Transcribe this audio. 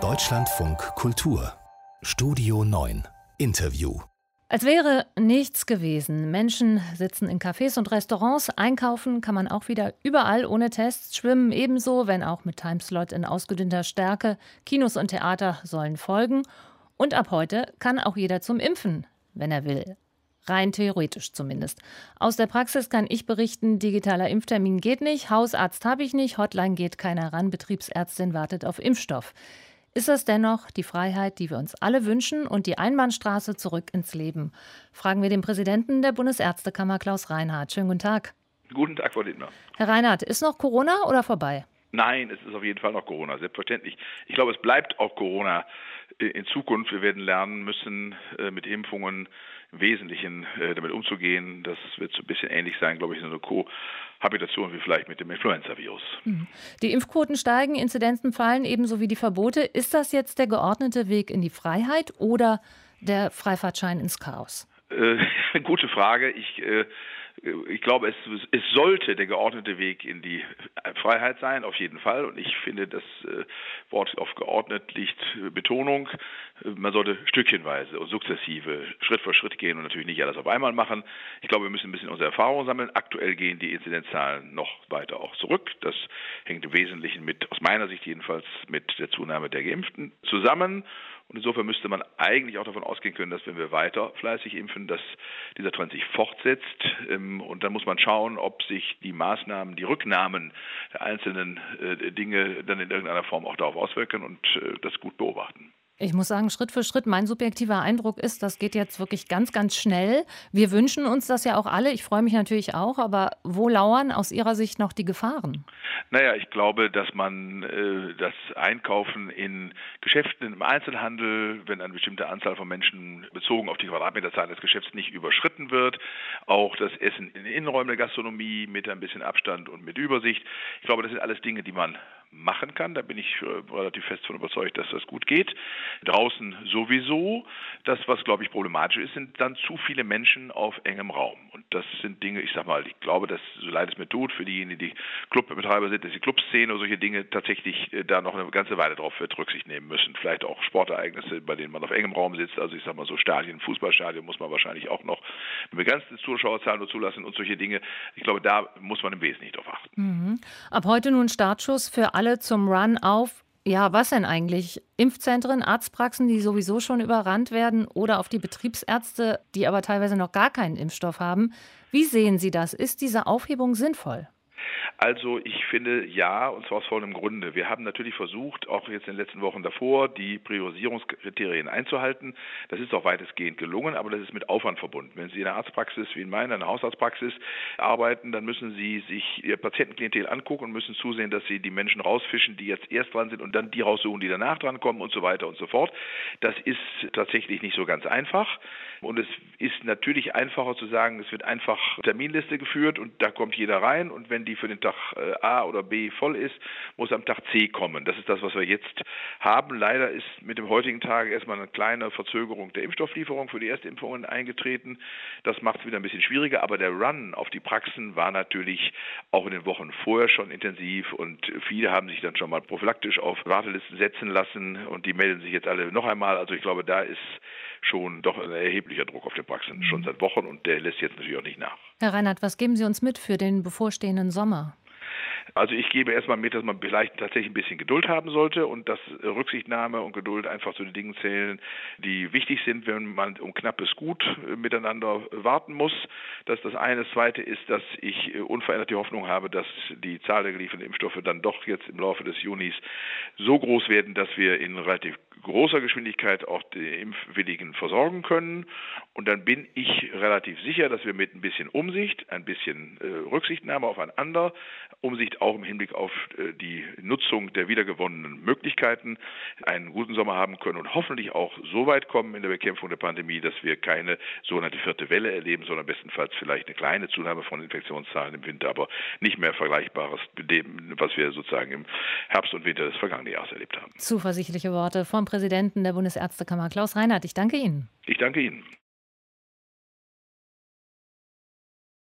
Deutschlandfunk Kultur Studio 9 Interview als wäre nichts gewesen. Menschen sitzen in Cafés und Restaurants, einkaufen kann man auch wieder überall ohne Tests, schwimmen ebenso, wenn auch mit Timeslot in ausgedünnter Stärke. Kinos und Theater sollen folgen. Und ab heute kann auch jeder zum Impfen, wenn er will. Rein theoretisch zumindest. Aus der Praxis kann ich berichten, digitaler Impftermin geht nicht, Hausarzt habe ich nicht, Hotline geht keiner ran, Betriebsärztin wartet auf Impfstoff. Ist das dennoch die Freiheit, die wir uns alle wünschen und die Einbahnstraße zurück ins Leben? Fragen wir den Präsidenten der Bundesärztekammer, Klaus Reinhardt. Schönen guten Tag. Guten Tag, Frau Lindner. Herr Reinhardt, ist noch Corona oder vorbei? Nein, es ist auf jeden Fall noch Corona, selbstverständlich. Ich glaube, es bleibt auch Corona in Zukunft. Wir werden lernen müssen, äh, mit Impfungen im Wesentlichen äh, damit umzugehen. Das wird so ein bisschen ähnlich sein, glaube ich, in so einer Kohabitation wie vielleicht mit dem Influenza-Virus. Mhm. Die Impfquoten steigen, Inzidenzen fallen, ebenso wie die Verbote. Ist das jetzt der geordnete Weg in die Freiheit oder der Freifahrtschein ins Chaos? Äh, gute Frage. Ich äh, ich glaube, es, es, sollte der geordnete Weg in die Freiheit sein, auf jeden Fall. Und ich finde, das äh, Wort auf geordnet liegt Betonung. Man sollte stückchenweise und sukzessive Schritt für Schritt gehen und natürlich nicht alles auf einmal machen. Ich glaube, wir müssen ein bisschen unsere Erfahrungen sammeln. Aktuell gehen die Inzidenzzahlen noch weiter auch zurück. Das hängt im Wesentlichen mit, aus meiner Sicht jedenfalls, mit der Zunahme der Geimpften zusammen. Und insofern müsste man eigentlich auch davon ausgehen können, dass wenn wir weiter fleißig impfen, dass dieser Trend sich fortsetzt. Ähm, und dann muss man schauen, ob sich die Maßnahmen, die Rücknahmen der einzelnen äh, Dinge dann in irgendeiner Form auch darauf auswirken und äh, das gut beobachten. Ich muss sagen, Schritt für Schritt, mein subjektiver Eindruck ist, das geht jetzt wirklich ganz, ganz schnell. Wir wünschen uns das ja auch alle. Ich freue mich natürlich auch. Aber wo lauern aus Ihrer Sicht noch die Gefahren? Naja, ich glaube, dass man äh, das Einkaufen in Geschäften im Einzelhandel, wenn eine bestimmte Anzahl von Menschen bezogen auf die Quadratmeterzahl des Geschäfts nicht überschritten wird, auch das Essen in Innenräumen der Gastronomie mit ein bisschen Abstand und mit Übersicht. Ich glaube, das sind alles Dinge, die man machen kann. Da bin ich äh, relativ fest von überzeugt, dass das gut geht. Draußen sowieso. Das, was, glaube ich, problematisch ist, sind dann zu viele Menschen auf engem Raum. Und das sind Dinge, ich sag mal, ich glaube, dass, so leid es mir tut, für diejenigen, die Clubbetreiber sind, dass die Clubszene oder solche Dinge tatsächlich äh, da noch eine ganze Weile drauf wird Rücksicht nehmen müssen. Vielleicht auch Sportereignisse, bei denen man auf engem Raum sitzt. Also ich sag mal so Stadien, Fußballstadien muss man wahrscheinlich auch noch begrenzte Zuschauerzahl nur zulassen und solche Dinge. Ich glaube, da muss man im Wesentlichen drauf achten. Mhm. Ab heute nun Startschuss für alle alle zum Run auf, ja, was denn eigentlich? Impfzentren, Arztpraxen, die sowieso schon überrannt werden oder auf die Betriebsärzte, die aber teilweise noch gar keinen Impfstoff haben. Wie sehen Sie das? Ist diese Aufhebung sinnvoll? Also ich finde ja, und zwar aus vollem Grunde. Wir haben natürlich versucht, auch jetzt in den letzten Wochen davor, die Priorisierungskriterien einzuhalten. Das ist auch weitestgehend gelungen, aber das ist mit Aufwand verbunden. Wenn Sie in einer Arztpraxis wie in meiner, einer Hausarztpraxis arbeiten, dann müssen Sie sich Ihr Patientenklientel angucken und müssen zusehen, dass Sie die Menschen rausfischen, die jetzt erst dran sind und dann die raussuchen, die danach dran kommen und so weiter und so fort. Das ist tatsächlich nicht so ganz einfach. Und es ist natürlich einfacher zu sagen, es wird einfach Terminliste geführt und da kommt jeder rein und wenn die für den Tag äh, A oder B voll ist, muss am Tag C kommen. Das ist das, was wir jetzt haben. Leider ist mit dem heutigen Tag erstmal eine kleine Verzögerung der Impfstofflieferung für die Erstimpfungen eingetreten. Das macht es wieder ein bisschen schwieriger, aber der Run auf die Praxen war natürlich auch in den Wochen vorher schon intensiv und viele haben sich dann schon mal prophylaktisch auf Wartelisten setzen lassen und die melden sich jetzt alle noch einmal. Also ich glaube, da ist schon doch ein erheblicher Druck auf den Praxen, schon seit Wochen und der lässt jetzt natürlich auch nicht nach. Herr Reinhardt, was geben Sie uns mit für den bevorstehenden Sommer? Also ich gebe erstmal mit, dass man vielleicht tatsächlich ein bisschen Geduld haben sollte und dass Rücksichtnahme und Geduld einfach zu den Dingen zählen, die wichtig sind, wenn man um knappes Gut äh, miteinander warten muss. Das ist das eine. Das zweite ist, dass ich äh, unverändert die Hoffnung habe, dass die Zahl der gelieferten Impfstoffe dann doch jetzt im Laufe des Junis so groß werden, dass wir in relativ großer Geschwindigkeit auch die Impfwilligen versorgen können. Und dann bin ich relativ sicher, dass wir mit ein bisschen Umsicht, ein bisschen äh, Rücksichtnahme aufeinander, Umsicht auch im Hinblick auf äh, die Nutzung der wiedergewonnenen Möglichkeiten einen guten Sommer haben können und hoffentlich auch so weit kommen in der Bekämpfung der Pandemie, dass wir keine sogenannte vierte Welle erleben, sondern bestenfalls vielleicht eine kleine Zunahme von Infektionszahlen im Winter, aber nicht mehr Vergleichbares mit dem, was wir sozusagen im Herbst und Winter des vergangenen Jahres erlebt haben. Zuversichtliche Worte vom Präsidenten der Bundesärztekammer, Klaus Reinhardt. Ich danke Ihnen. Ich danke Ihnen.